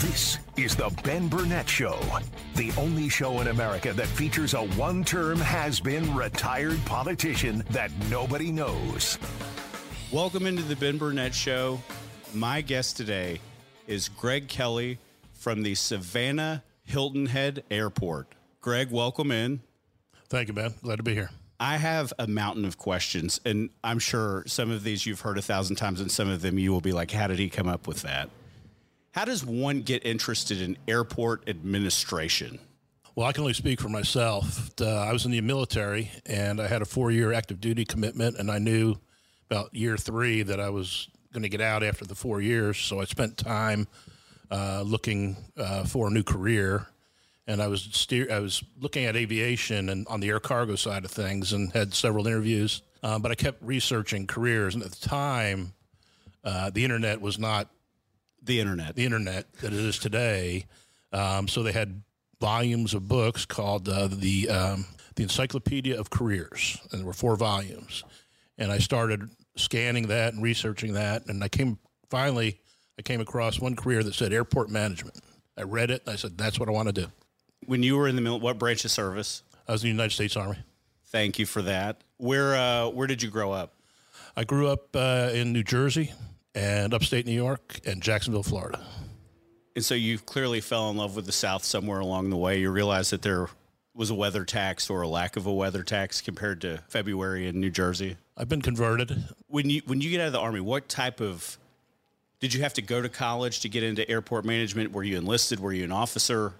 This is the Ben Burnett Show, the only show in America that features a one term has been retired politician that nobody knows. Welcome into the Ben Burnett Show. My guest today is Greg Kelly from the Savannah Hilton Head Airport. Greg, welcome in. Thank you, Ben. Glad to be here. I have a mountain of questions, and I'm sure some of these you've heard a thousand times, and some of them you will be like, How did he come up with that? How does one get interested in airport administration? Well, I can only speak for myself. Uh, I was in the military and I had a four year active duty commitment, and I knew about year three that I was going to get out after the four years. So I spent time uh, looking uh, for a new career. And I was steer- I was looking at aviation and on the air cargo side of things, and had several interviews. Um, but I kept researching careers, and at the time, uh, the internet was not The internet. the internet that it is today. Um, so they had volumes of books called uh, the um, the Encyclopedia of Careers, and there were four volumes. And I started scanning that and researching that, and I came finally I came across one career that said airport management. I read it, and I said that's what I want to do. When you were in the mil- what branch of service? I was in the United States Army. Thank you for that. Where uh, where did you grow up? I grew up uh, in New Jersey and upstate New York and Jacksonville, Florida. And so you clearly fell in love with the South somewhere along the way. You realized that there was a weather tax or a lack of a weather tax compared to February in New Jersey. I've been converted. When you when you get out of the army, what type of did you have to go to college to get into airport management? Were you enlisted? Were you an officer?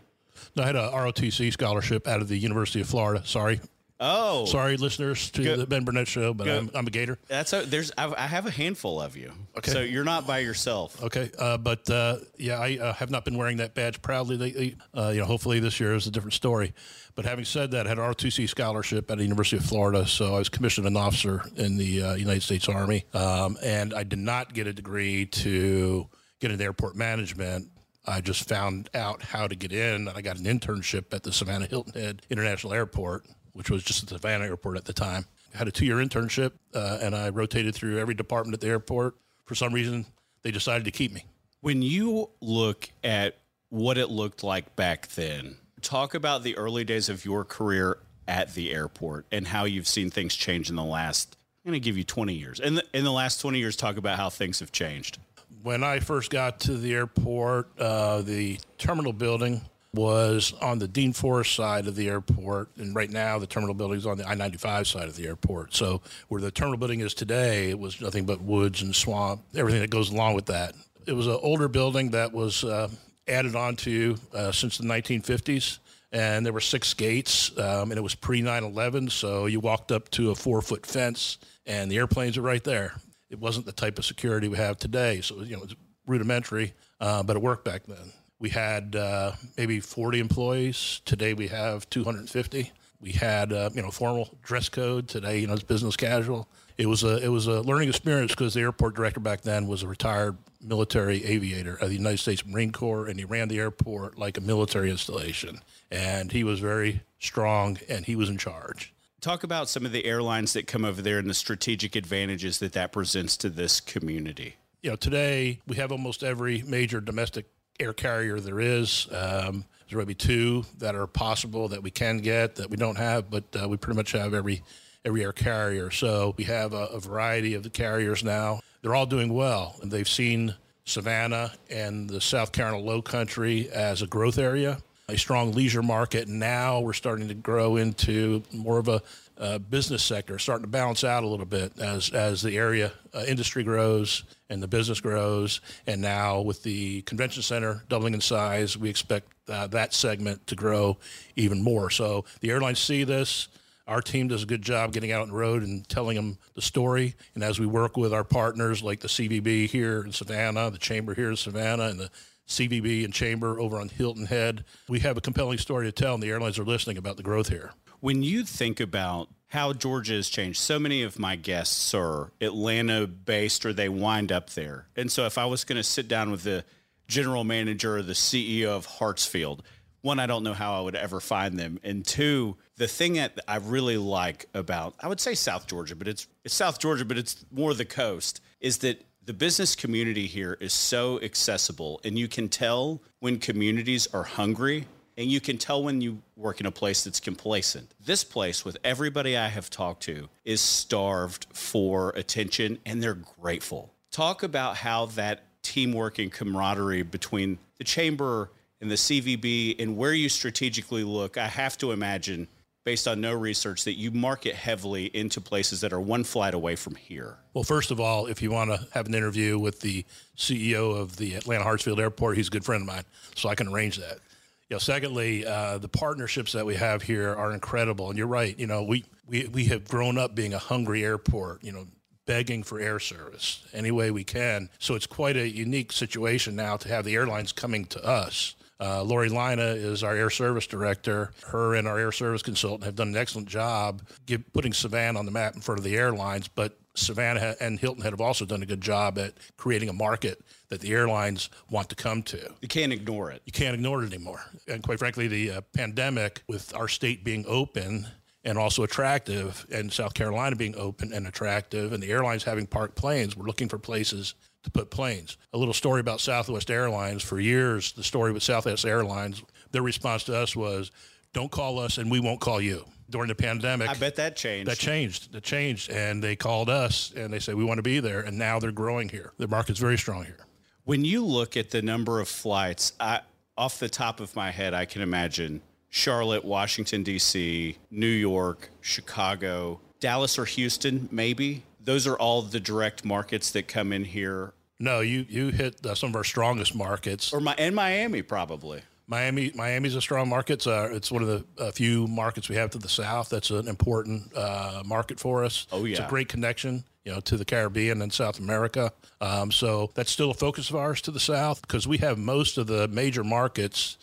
No, I had a ROTC scholarship out of the University of Florida. Sorry, Oh, sorry, listeners to the Ben Burnett show, but I'm, I'm a Gator. That's a, there's I, I have a handful of you. Okay. so you're not by yourself. Okay, uh, but uh, yeah, I uh, have not been wearing that badge proudly lately. Uh, you know, hopefully this year is a different story. But having said that, I had an ROTC scholarship at the University of Florida, so I was commissioned an officer in the uh, United States Army, um, and I did not get a degree to get into airport management. I just found out how to get in, and I got an internship at the Savannah Hilton Head International Airport, which was just at the Savannah Airport at the time. I had a two-year internship, uh, and I rotated through every department at the airport. For some reason, they decided to keep me. When you look at what it looked like back then, talk about the early days of your career at the airport and how you've seen things change in the last. I'm going to give you 20 years. In the, in the last 20 years, talk about how things have changed. When I first got to the airport, uh, the terminal building was on the Dean Forest side of the airport, and right now the terminal building is on the I-95 side of the airport. So where the terminal building is today, it was nothing but woods and swamp, everything that goes along with that. It was an older building that was uh, added onto uh, since the 1950s. And there were six gates, um, and it was pre 9 11. So you walked up to a four foot fence, and the airplanes are right there. It wasn't the type of security we have today. So, you know, it's rudimentary, uh, but it worked back then. We had uh, maybe 40 employees. Today we have 250. We had, uh, you know, formal dress code. Today, you know, it's business casual. It was a it was a learning experience because the airport director back then was a retired military aviator of the United States Marine Corps, and he ran the airport like a military installation. And he was very strong, and he was in charge. Talk about some of the airlines that come over there and the strategic advantages that that presents to this community. you know, today we have almost every major domestic air carrier there is. Um, there's maybe two that are possible that we can get that we don't have, but uh, we pretty much have every every air carrier. So we have a, a variety of the carriers now. They're all doing well, and they've seen Savannah and the South Carolina Low Country as a growth area, a strong leisure market. Now we're starting to grow into more of a uh, business sector, starting to balance out a little bit as as the area uh, industry grows and the business grows. And now with the convention center doubling in size, we expect uh, that segment to grow even more. So the airlines see this. Our team does a good job getting out on the road and telling them the story. And as we work with our partners like the CVB here in Savannah, the Chamber here in Savannah, and the CVB and Chamber over on Hilton Head. We have a compelling story to tell, and the airlines are listening about the growth here. When you think about how Georgia has changed, so many of my guests are Atlanta based or they wind up there. And so if I was going to sit down with the general manager or the CEO of Hartsfield, one, I don't know how I would ever find them. And two, the thing that I really like about, I would say South Georgia, but it's, it's South Georgia, but it's more the coast, is that the business community here is so accessible. And you can tell when communities are hungry and you can tell when you work in a place that's complacent. This place, with everybody I have talked to, is starved for attention and they're grateful. Talk about how that teamwork and camaraderie between the chamber and the CVB and where you strategically look. I have to imagine, based on no research, that you market heavily into places that are one flight away from here. Well, first of all, if you want to have an interview with the CEO of the Atlanta Hartsfield Airport, he's a good friend of mine, so I can arrange that. You know, secondly, uh, the partnerships that we have here are incredible. And you're right. You know, we, we, we have grown up being a hungry airport, you know, begging for air service any way we can. So it's quite a unique situation now to have the airlines coming to us. Uh, Lori Lina is our air service director. Her and our air service consultant have done an excellent job give, putting Savannah on the map in front of the airlines. But Savannah and Hilton Head have also done a good job at creating a market that the airlines want to come to. You can't ignore it. You can't ignore it anymore. And quite frankly, the uh, pandemic, with our state being open and also attractive, and South Carolina being open and attractive, and the airlines having parked planes, we're looking for places to put planes. A little story about Southwest Airlines. For years, the story with Southwest Airlines, their response to us was, don't call us and we won't call you. During the pandemic, I bet that changed. That changed. That changed. And they called us and they said, we want to be there. And now they're growing here. The market's very strong here. When you look at the number of flights, I, off the top of my head, I can imagine Charlotte, Washington, D.C., New York, Chicago, Dallas, or Houston, maybe. Those are all the direct markets that come in here. No, you you hit uh, some of our strongest markets, or my and Miami probably. Miami, Miami's a strong market. Uh, it's one of the few markets we have to the south. That's an important uh, market for us. Oh yeah, it's a great connection, you know, to the Caribbean and South America. Um, so that's still a focus of ours to the south because we have most of the major markets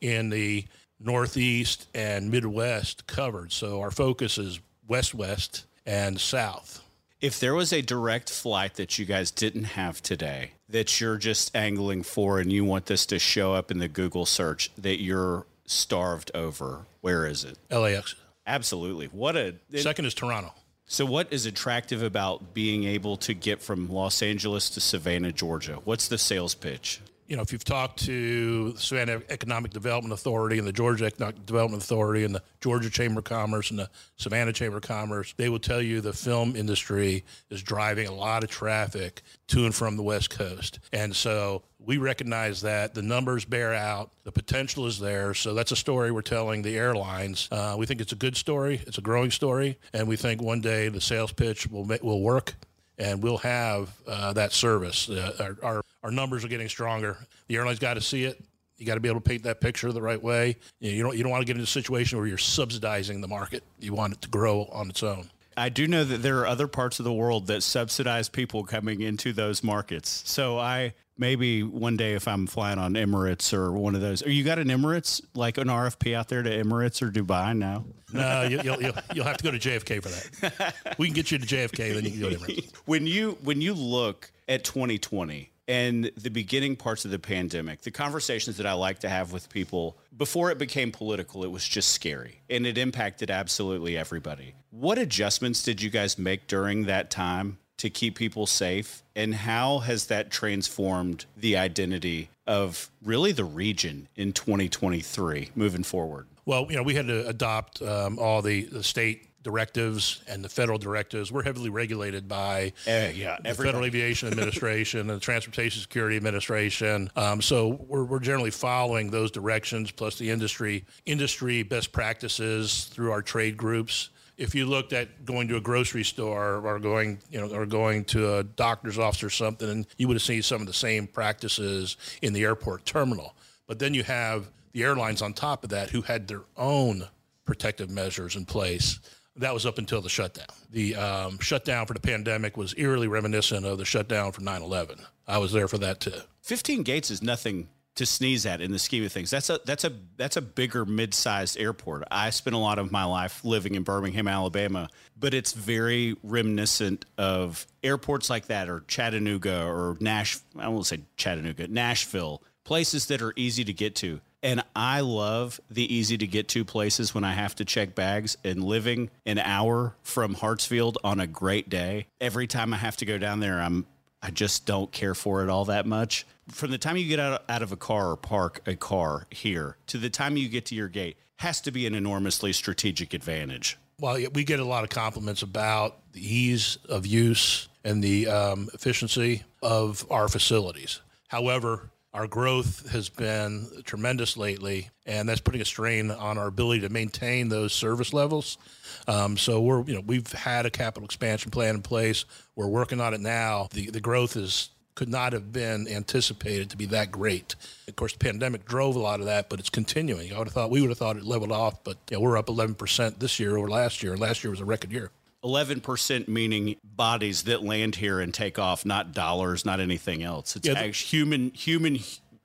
in the Northeast and Midwest covered. So our focus is west, west, and south. If there was a direct flight that you guys didn't have today that you're just angling for and you want this to show up in the Google search that you're starved over, where is it? LAX. Absolutely. What a it, second is Toronto. So, what is attractive about being able to get from Los Angeles to Savannah, Georgia? What's the sales pitch? You know, if you've talked to the Savannah Economic Development Authority and the Georgia Economic Development Authority and the Georgia Chamber of Commerce and the Savannah Chamber of Commerce, they will tell you the film industry is driving a lot of traffic to and from the West Coast. And so we recognize that the numbers bear out, the potential is there. So that's a story we're telling the airlines. Uh, we think it's a good story, it's a growing story, and we think one day the sales pitch will will work and we'll have uh, that service. Uh, our, our, our numbers are getting stronger. The airlines got to see it. You got to be able to paint that picture the right way. You, don't you don't want to get into a situation where you're subsidizing the market. You want it to grow on its own. I do know that there are other parts of the world that subsidize people coming into those markets. So I maybe one day if I'm flying on Emirates or one of those, or you got an Emirates like an RFP out there to Emirates or Dubai now? No, you, will you'll, you'll have to go to JFK for that. We can get you to JFK, then you can go to Emirates. when you when you look at 2020 and the beginning parts of the pandemic, the conversations that I like to have with people before it became political, it was just scary and it impacted absolutely everybody. What adjustments did you guys make during that time to keep people safe? And how has that transformed the identity of really the region in 2023 moving forward? Well, you know, we had to adopt um, all the, the state directives and the federal directives. We're heavily regulated by uh, yeah, the Federal Aviation Administration and the Transportation Security Administration. Um, so we're, we're generally following those directions, plus the industry industry best practices through our trade groups. If you looked at going to a grocery store or going, you know, or going to a doctor's office or something, you would have seen some of the same practices in the airport terminal. But then you have the airlines on top of that who had their own protective measures in place that was up until the shutdown. The um, shutdown for the pandemic was eerily reminiscent of the shutdown for 9 11. I was there for that too. 15 gates is nothing to sneeze at in the scheme of things. That's a that's a that's a bigger mid-sized airport. I spent a lot of my life living in Birmingham, Alabama, but it's very reminiscent of airports like that or Chattanooga or Nash I won't say Chattanooga, Nashville, places that are easy to get to. And I love the easy to get to places when I have to check bags and living an hour from Hartsfield on a great day. Every time I have to go down there, I'm I just don't care for it all that much. From the time you get out, out of a car or park a car here to the time you get to your gate has to be an enormously strategic advantage. Well, we get a lot of compliments about the ease of use and the um, efficiency of our facilities. However, our growth has been tremendous lately, and that's putting a strain on our ability to maintain those service levels. Um, so we're, you know, we've had a capital expansion plan in place. We're working on it now. The the growth is could not have been anticipated to be that great. Of course, the pandemic drove a lot of that, but it's continuing. I would have thought we would have thought it leveled off, but we're up 11% this year over last year. Last year was a record year. 11% meaning bodies that land here and take off, not dollars, not anything else. It's yeah, the, human human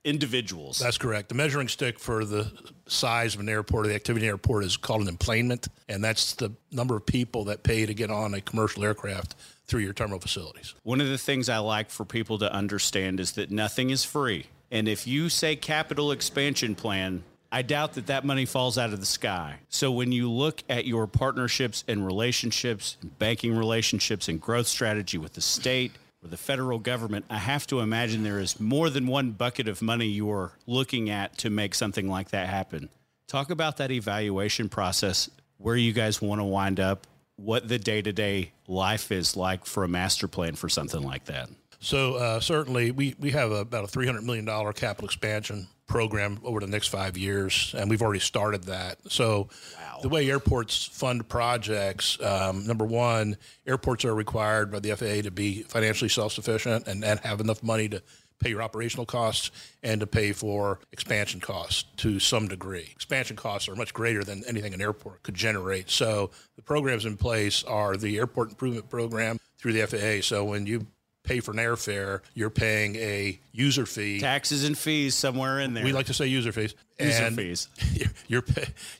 individuals. That's correct. The measuring stick for the size of an airport or the activity in an airport is called an enplanement, and that's the number of people that pay to get on a commercial aircraft through your terminal facilities. One of the things I like for people to understand is that nothing is free. And if you say capital expansion plan, I doubt that that money falls out of the sky. So when you look at your partnerships and relationships, banking relationships and growth strategy with the state or the federal government, I have to imagine there is more than one bucket of money you are looking at to make something like that happen. Talk about that evaluation process, where you guys want to wind up, what the day-to-day life is like for a master plan for something like that. So uh, certainly, we we have about a three hundred million dollar capital expansion program over the next five years, and we've already started that. So, wow. the way airports fund projects, um, number one, airports are required by the FAA to be financially self sufficient and, and have enough money to pay your operational costs and to pay for expansion costs to some degree. Expansion costs are much greater than anything an airport could generate. So the programs in place are the airport improvement program through the FAA. So when you pay for an airfare, you're paying a user fee. Taxes and fees somewhere in there. We like to say user fees. User and fees. You're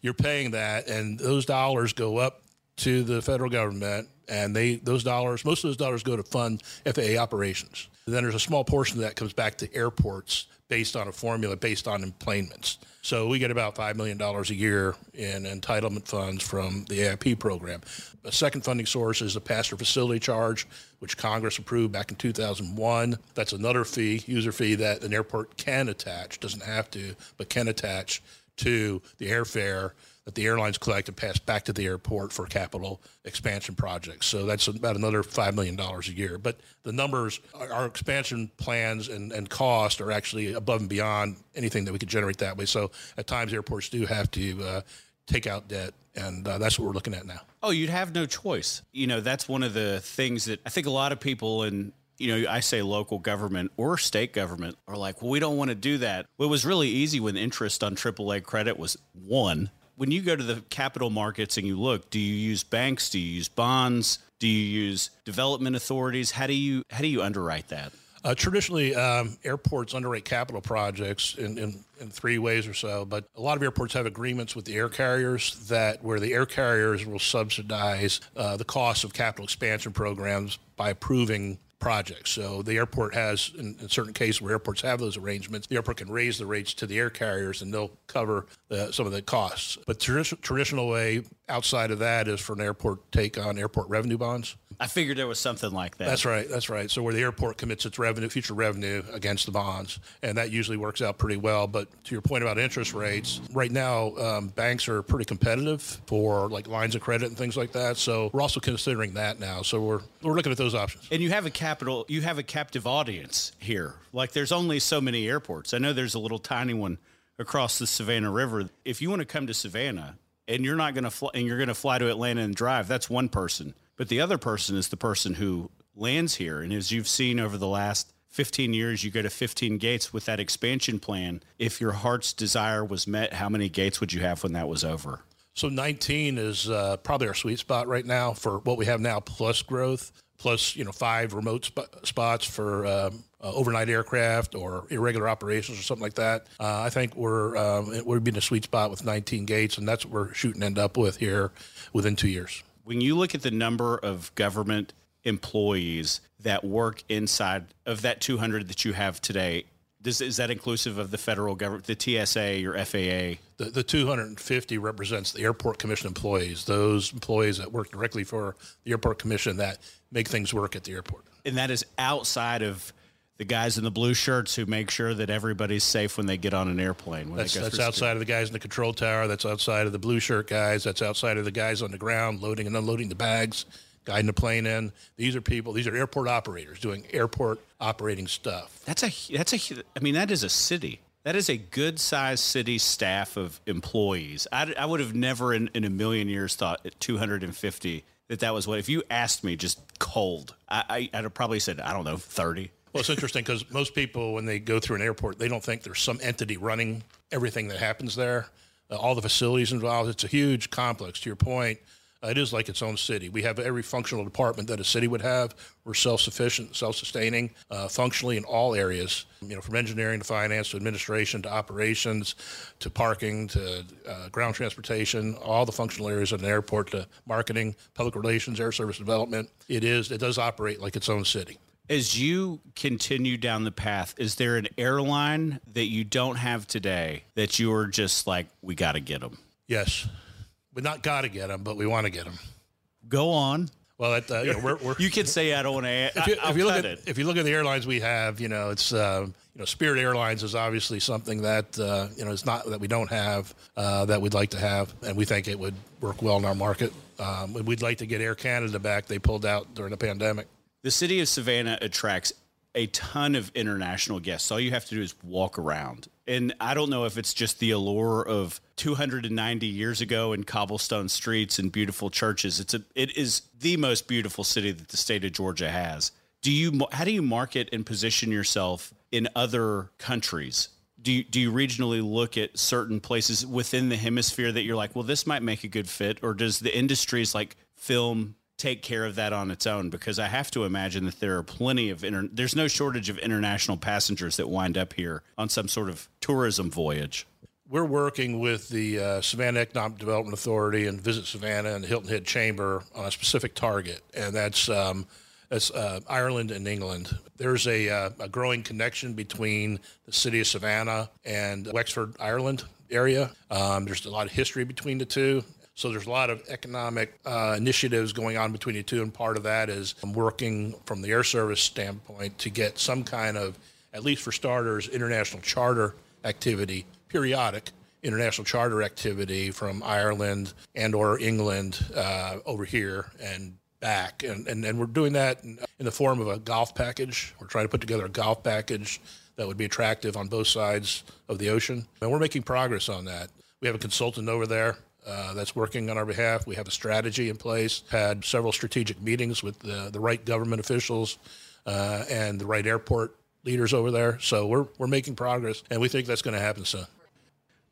you're paying that, and those dollars go up to the federal government, and they those dollars, most of those dollars go to fund FAA operations. And then there's a small portion that comes back to airports based on a formula based on enplanements. So we get about $5 million a year in entitlement funds from the AIP program. A second funding source is the passenger facility charge, which Congress approved back in 2001. That's another fee, user fee, that an airport can attach, doesn't have to, but can attach to the airfare that the airlines collect and pass back to the airport for capital expansion projects. So that's about another $5 million a year. But the numbers, our expansion plans and, and cost are actually above and beyond anything that we could generate that way. So at times airports do have to uh, take out debt. And uh, that's what we're looking at now. Oh, you'd have no choice. You know, that's one of the things that I think a lot of people in you know, I say local government or state government are like, well, we don't want to do that. Well, it was really easy when interest on AAA credit was one when you go to the capital markets and you look, do you use banks? Do you use bonds? Do you use development authorities? How do you how do you underwrite that? Uh, traditionally, um, airports underwrite capital projects in, in, in, three ways or so, but a lot of airports have agreements with the air carriers that where the air carriers will subsidize uh, the cost of capital expansion programs by approving projects. So the airport has, in, in, certain cases where airports have those arrangements, the airport can raise the rates to the air carriers and they'll cover some of the costs. But tradi- traditional way outside of that is for an airport take on airport revenue bonds. I figured there was something like that. That's right. That's right. So where the airport commits its revenue, future revenue against the bonds, and that usually works out pretty well. But to your point about interest rates, right now um, banks are pretty competitive for like lines of credit and things like that. So we're also considering that now. So we're we're looking at those options. And you have a capital, you have a captive audience here. Like there's only so many airports. I know there's a little tiny one across the Savannah River. If you want to come to Savannah and you're not going to fly, and you're going to fly to Atlanta and drive, that's one person but the other person is the person who lands here. And as you've seen over the last 15 years, you go to 15 gates with that expansion plan. If your heart's desire was met, how many gates would you have when that was over? So 19 is uh, probably our sweet spot right now for what we have now plus growth. plus you know five remote sp- spots for um, uh, overnight aircraft or irregular operations or something like that. Uh, I think we're um, we're in a sweet spot with 19 gates, and that's what we're shooting to end up with here within two years. When you look at the number of government employees that work inside of that 200 that you have today, does, is that inclusive of the federal government, the TSA, your FAA? The, the 250 represents the Airport Commission employees, those employees that work directly for the Airport Commission that make things work at the airport. And that is outside of the guys in the blue shirts who make sure that everybody's safe when they get on an airplane. That's, that's outside of the guys in the control tower. That's outside of the blue shirt guys. That's outside of the guys on the ground loading and unloading the bags, guiding the plane in. These are people. These are airport operators doing airport operating stuff. That's a. That's a. I mean, that is a city. That is a good sized city staff of employees. I, I would have never in, in a million years thought at 250 that that was what. If you asked me just cold, I, I, I'd have probably said I don't know 30. Well, it's interesting because most people, when they go through an airport, they don't think there's some entity running everything that happens there, uh, all the facilities involved. It's a huge complex. To your point, uh, it is like its own city. We have every functional department that a city would have. We're self-sufficient, self-sustaining, uh, functionally in all areas. You know, from engineering to finance to administration to operations to parking to uh, ground transportation, all the functional areas of an airport to marketing, public relations, air service development. It is. It does operate like its own city. As you continue down the path, is there an airline that you don't have today that you're just like, we got to get them? Yes, we not got to get them, but we want to get them. Go on. Well, uh, you know, we're, we're you can say I don't want to. If you, if you look at it. if you look at the airlines we have, you know, it's uh, you know, Spirit Airlines is obviously something that uh, you know it's not that we don't have uh, that we'd like to have, and we think it would work well in our market. Um, we'd like to get Air Canada back. They pulled out during the pandemic. The city of Savannah attracts a ton of international guests. All you have to do is walk around. And I don't know if it's just the allure of 290 years ago in cobblestone streets and beautiful churches. It's a it is the most beautiful city that the state of Georgia has. Do you how do you market and position yourself in other countries? Do you, do you regionally look at certain places within the hemisphere that you're like, well, this might make a good fit, or does the industries like film, take care of that on its own because I have to imagine that there are plenty of inter- there's no shortage of international passengers that wind up here on some sort of tourism voyage. We're working with the uh, Savannah Economic Development Authority and Visit Savannah and Hilton Head Chamber on a specific target, and that's um, that's uh, Ireland and England. There's a, uh, a growing connection between the city of Savannah and Wexford, Ireland area. Um, there's a lot of history between the two. So there's a lot of economic uh, initiatives going on between the two, and part of that is working from the air service standpoint to get some kind of, at least for starters, international charter activity, periodic international charter activity from Ireland and or England uh, over here and back, and, and and we're doing that in, in the form of a golf package. We're trying to put together a golf package that would be attractive on both sides of the ocean, and we're making progress on that. We have a consultant over there uh, that's working on our behalf. We have a strategy in place, had several strategic meetings with the, the right government officials uh, and the right airport leaders over there. So we're, we're making progress, and we think that's going to happen soon.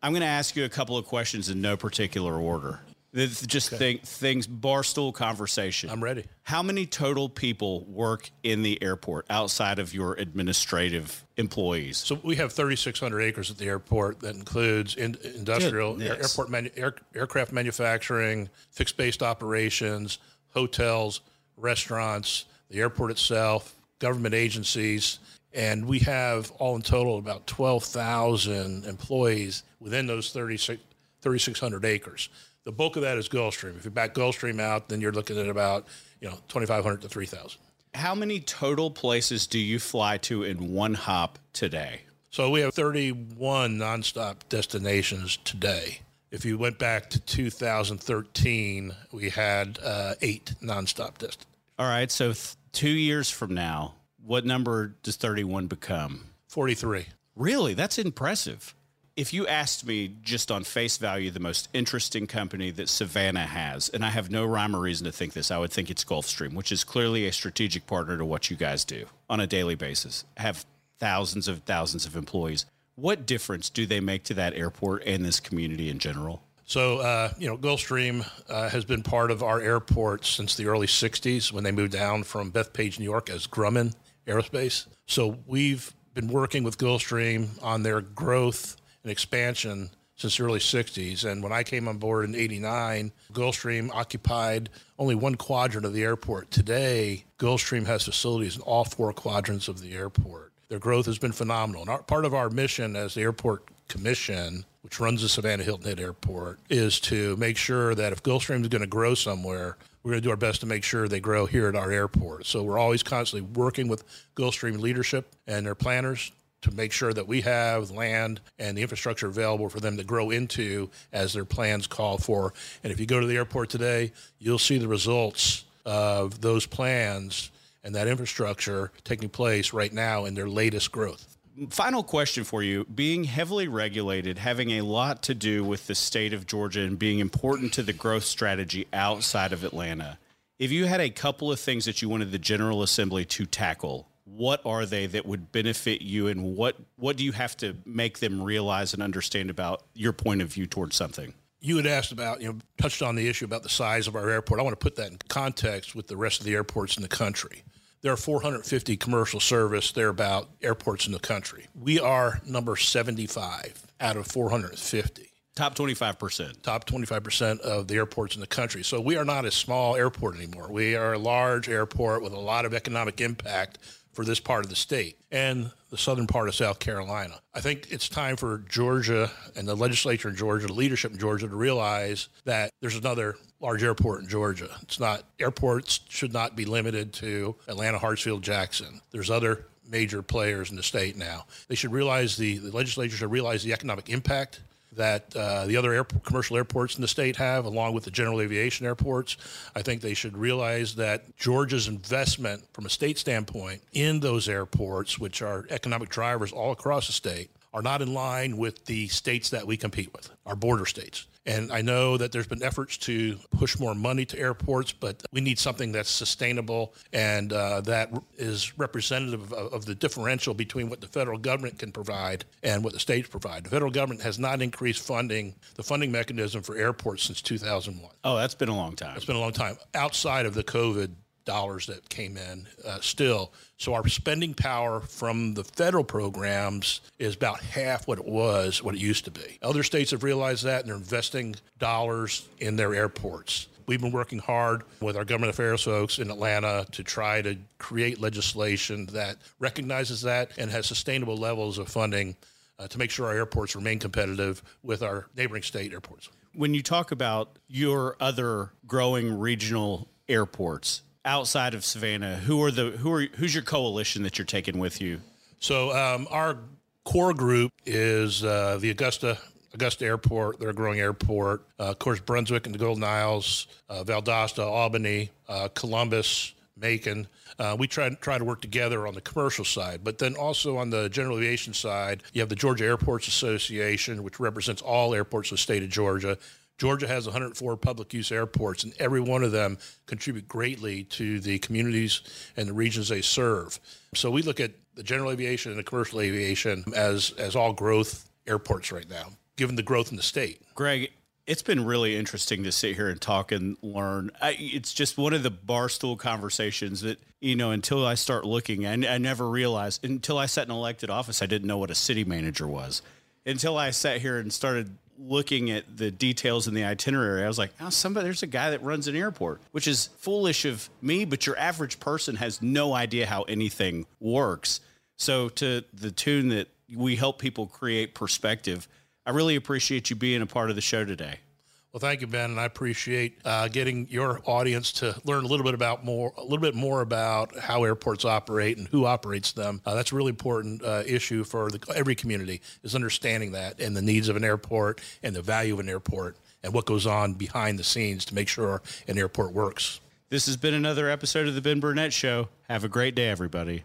I'm going to ask you a couple of questions in no particular order. Just okay. think, things, barstool conversation. I'm ready. How many total people work in the airport outside of your administrative employees? So we have 3,600 acres at the airport that includes in, industrial, air, airport, manu, air, aircraft manufacturing, fixed based operations, hotels, restaurants, the airport itself, government agencies. And we have all in total about 12,000 employees within those 3,600 acres. The bulk of that is Gulfstream. If you back Gulfstream out, then you're looking at about you know 2,500 to 3,000. How many total places do you fly to in one hop today? So we have 31 nonstop destinations today. If you went back to 2013, we had uh, eight nonstop destinations. All right. So th- two years from now, what number does 31 become? 43. Really? That's impressive if you asked me just on face value the most interesting company that Savannah has, and I have no rhyme or reason to think this, I would think it's Gulfstream, which is clearly a strategic partner to what you guys do on a daily basis. Have thousands of thousands of employees. What difference do they make to that airport and this community in general? So, uh, you know, Gulfstream uh, has been part of our airport since the early 60s when they moved down from Bethpage, New York as Grumman Aerospace. So, we've been working with Gulfstream on their growth and expansion since the early 60s. And when I came on board in 89, Gulfstream occupied only one quadrant of the airport. Today, Gulfstream has facilities in all four quadrants of the airport. Their growth has been phenomenal. And our, part of our mission as the airport commission which runs the Savannah Hilton Head Airport, is to make sure that if Gulfstream is going to grow somewhere, we're going to do our best to make sure they grow here at our airport. So we're always constantly working with Gulfstream leadership and their planners to make sure that we have land and the infrastructure available for them to grow into as their plans call for. And if you go to the airport today, you'll see the results of those plans and that infrastructure taking place right now in their latest growth final question for you being heavily regulated having a lot to do with the state of georgia and being important to the growth strategy outside of atlanta if you had a couple of things that you wanted the general assembly to tackle what are they that would benefit you and what what do you have to make them realize and understand about your point of view towards something you had asked about, you know, touched on the issue about the size of our airport. I want to put that in context with the rest of the airports in the country there are 450 commercial service thereabout airports in the country. We are number 75 out of 450. Top 25%. Top 25% of the airports in the country. So we are not a small airport anymore. We are a large airport with a lot of economic impact for this part of the state and the southern part of South Carolina. I think it's time for Georgia and the legislature in Georgia, the leadership in Georgia, to realize that there's another large airport in Georgia. It's not, airports should not be limited to Atlanta, Hartsfield, Jackson. There's other major players in the state now. They should realize the, the legislature should realize the economic impact that uh, the other commercial airports in the state have, along with the general aviation airports. I think they should realize that Georgia's investment from a state standpoint in those airports, which are economic drivers all across the state, are not in line with the states that we compete with, our border states. And I know that there's been efforts to push more money to airports, but we need something that's sustainable and uh, that is representative of, of, the differential between what the federal government can provide and what the states provide. The federal government has not increased funding, the funding mechanism for airports since 2001. Oh, that's been a long time. It's been a long time outside of the COVID dollars that came in uh, still. So our spending power from the federal programs is about half what it was, what it used to be. Other states have realized that and they're investing dollars in their airports. We've been working hard with our government affairs folks in Atlanta to try to create legislation that recognizes that and has sustainable levels of funding uh, to make sure our airports remain competitive with our neighboring state airports. When you talk about your other growing regional airports, outside of Savannah, who are the who are who's your coalition that you're taking with you? So um, our core group is uh, the Augusta Augusta Airport. They're growing airport. Uh, of course, Brunswick and the Golden Isles, uh, Valdosta, Albany, uh, Columbus, Macon. Uh, we try try to work together on the commercial side, but then also on the general aviation side, you have the Georgia Airports Association, which represents all airports of the state of Georgia. Georgia has 104 public use airports, and every one of them contribute greatly to the communities and the regions they serve. So we look at the general aviation and the commercial aviation as as all growth airports right now, given the growth in the state. Greg, it's been really interesting to sit here and talk and learn. I, it's just one of the barstool conversations that you know. Until I start looking, I, I never realized until I sat in elected office, I didn't know what a city manager was. Until I sat here and started looking at the details in the itinerary, I was like, oh, somebody, there's a guy that runs an airport, which is foolish of me, but your average person has no idea how anything works. So, to the tune that we help people create perspective, I really appreciate you being a part of the show today. Well, thank you, Ben, and I appreciate uh, getting your audience to learn a little bit about more, a little bit more about how airports operate and who operates them. Uh, that's a really important uh, issue for the, every community is understanding that and the needs of an airport and the value of an airport and what goes on behind the scenes to make sure an airport works. This has been another episode of the Ben Burnett Show. Have a great day, everybody.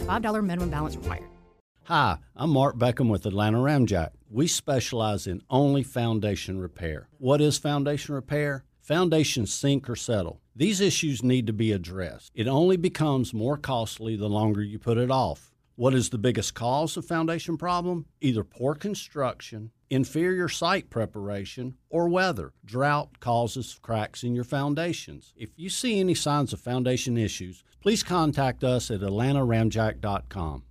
a $5 minimum balance required. Hi, I'm Mark Beckham with Atlanta Ramjack. We specialize in only foundation repair. What is foundation repair? Foundations sink or settle. These issues need to be addressed. It only becomes more costly the longer you put it off. What is the biggest cause of foundation problem? Either poor construction, inferior site preparation, or weather. Drought causes cracks in your foundations. If you see any signs of foundation issues, please contact us at atlantaramjack.com.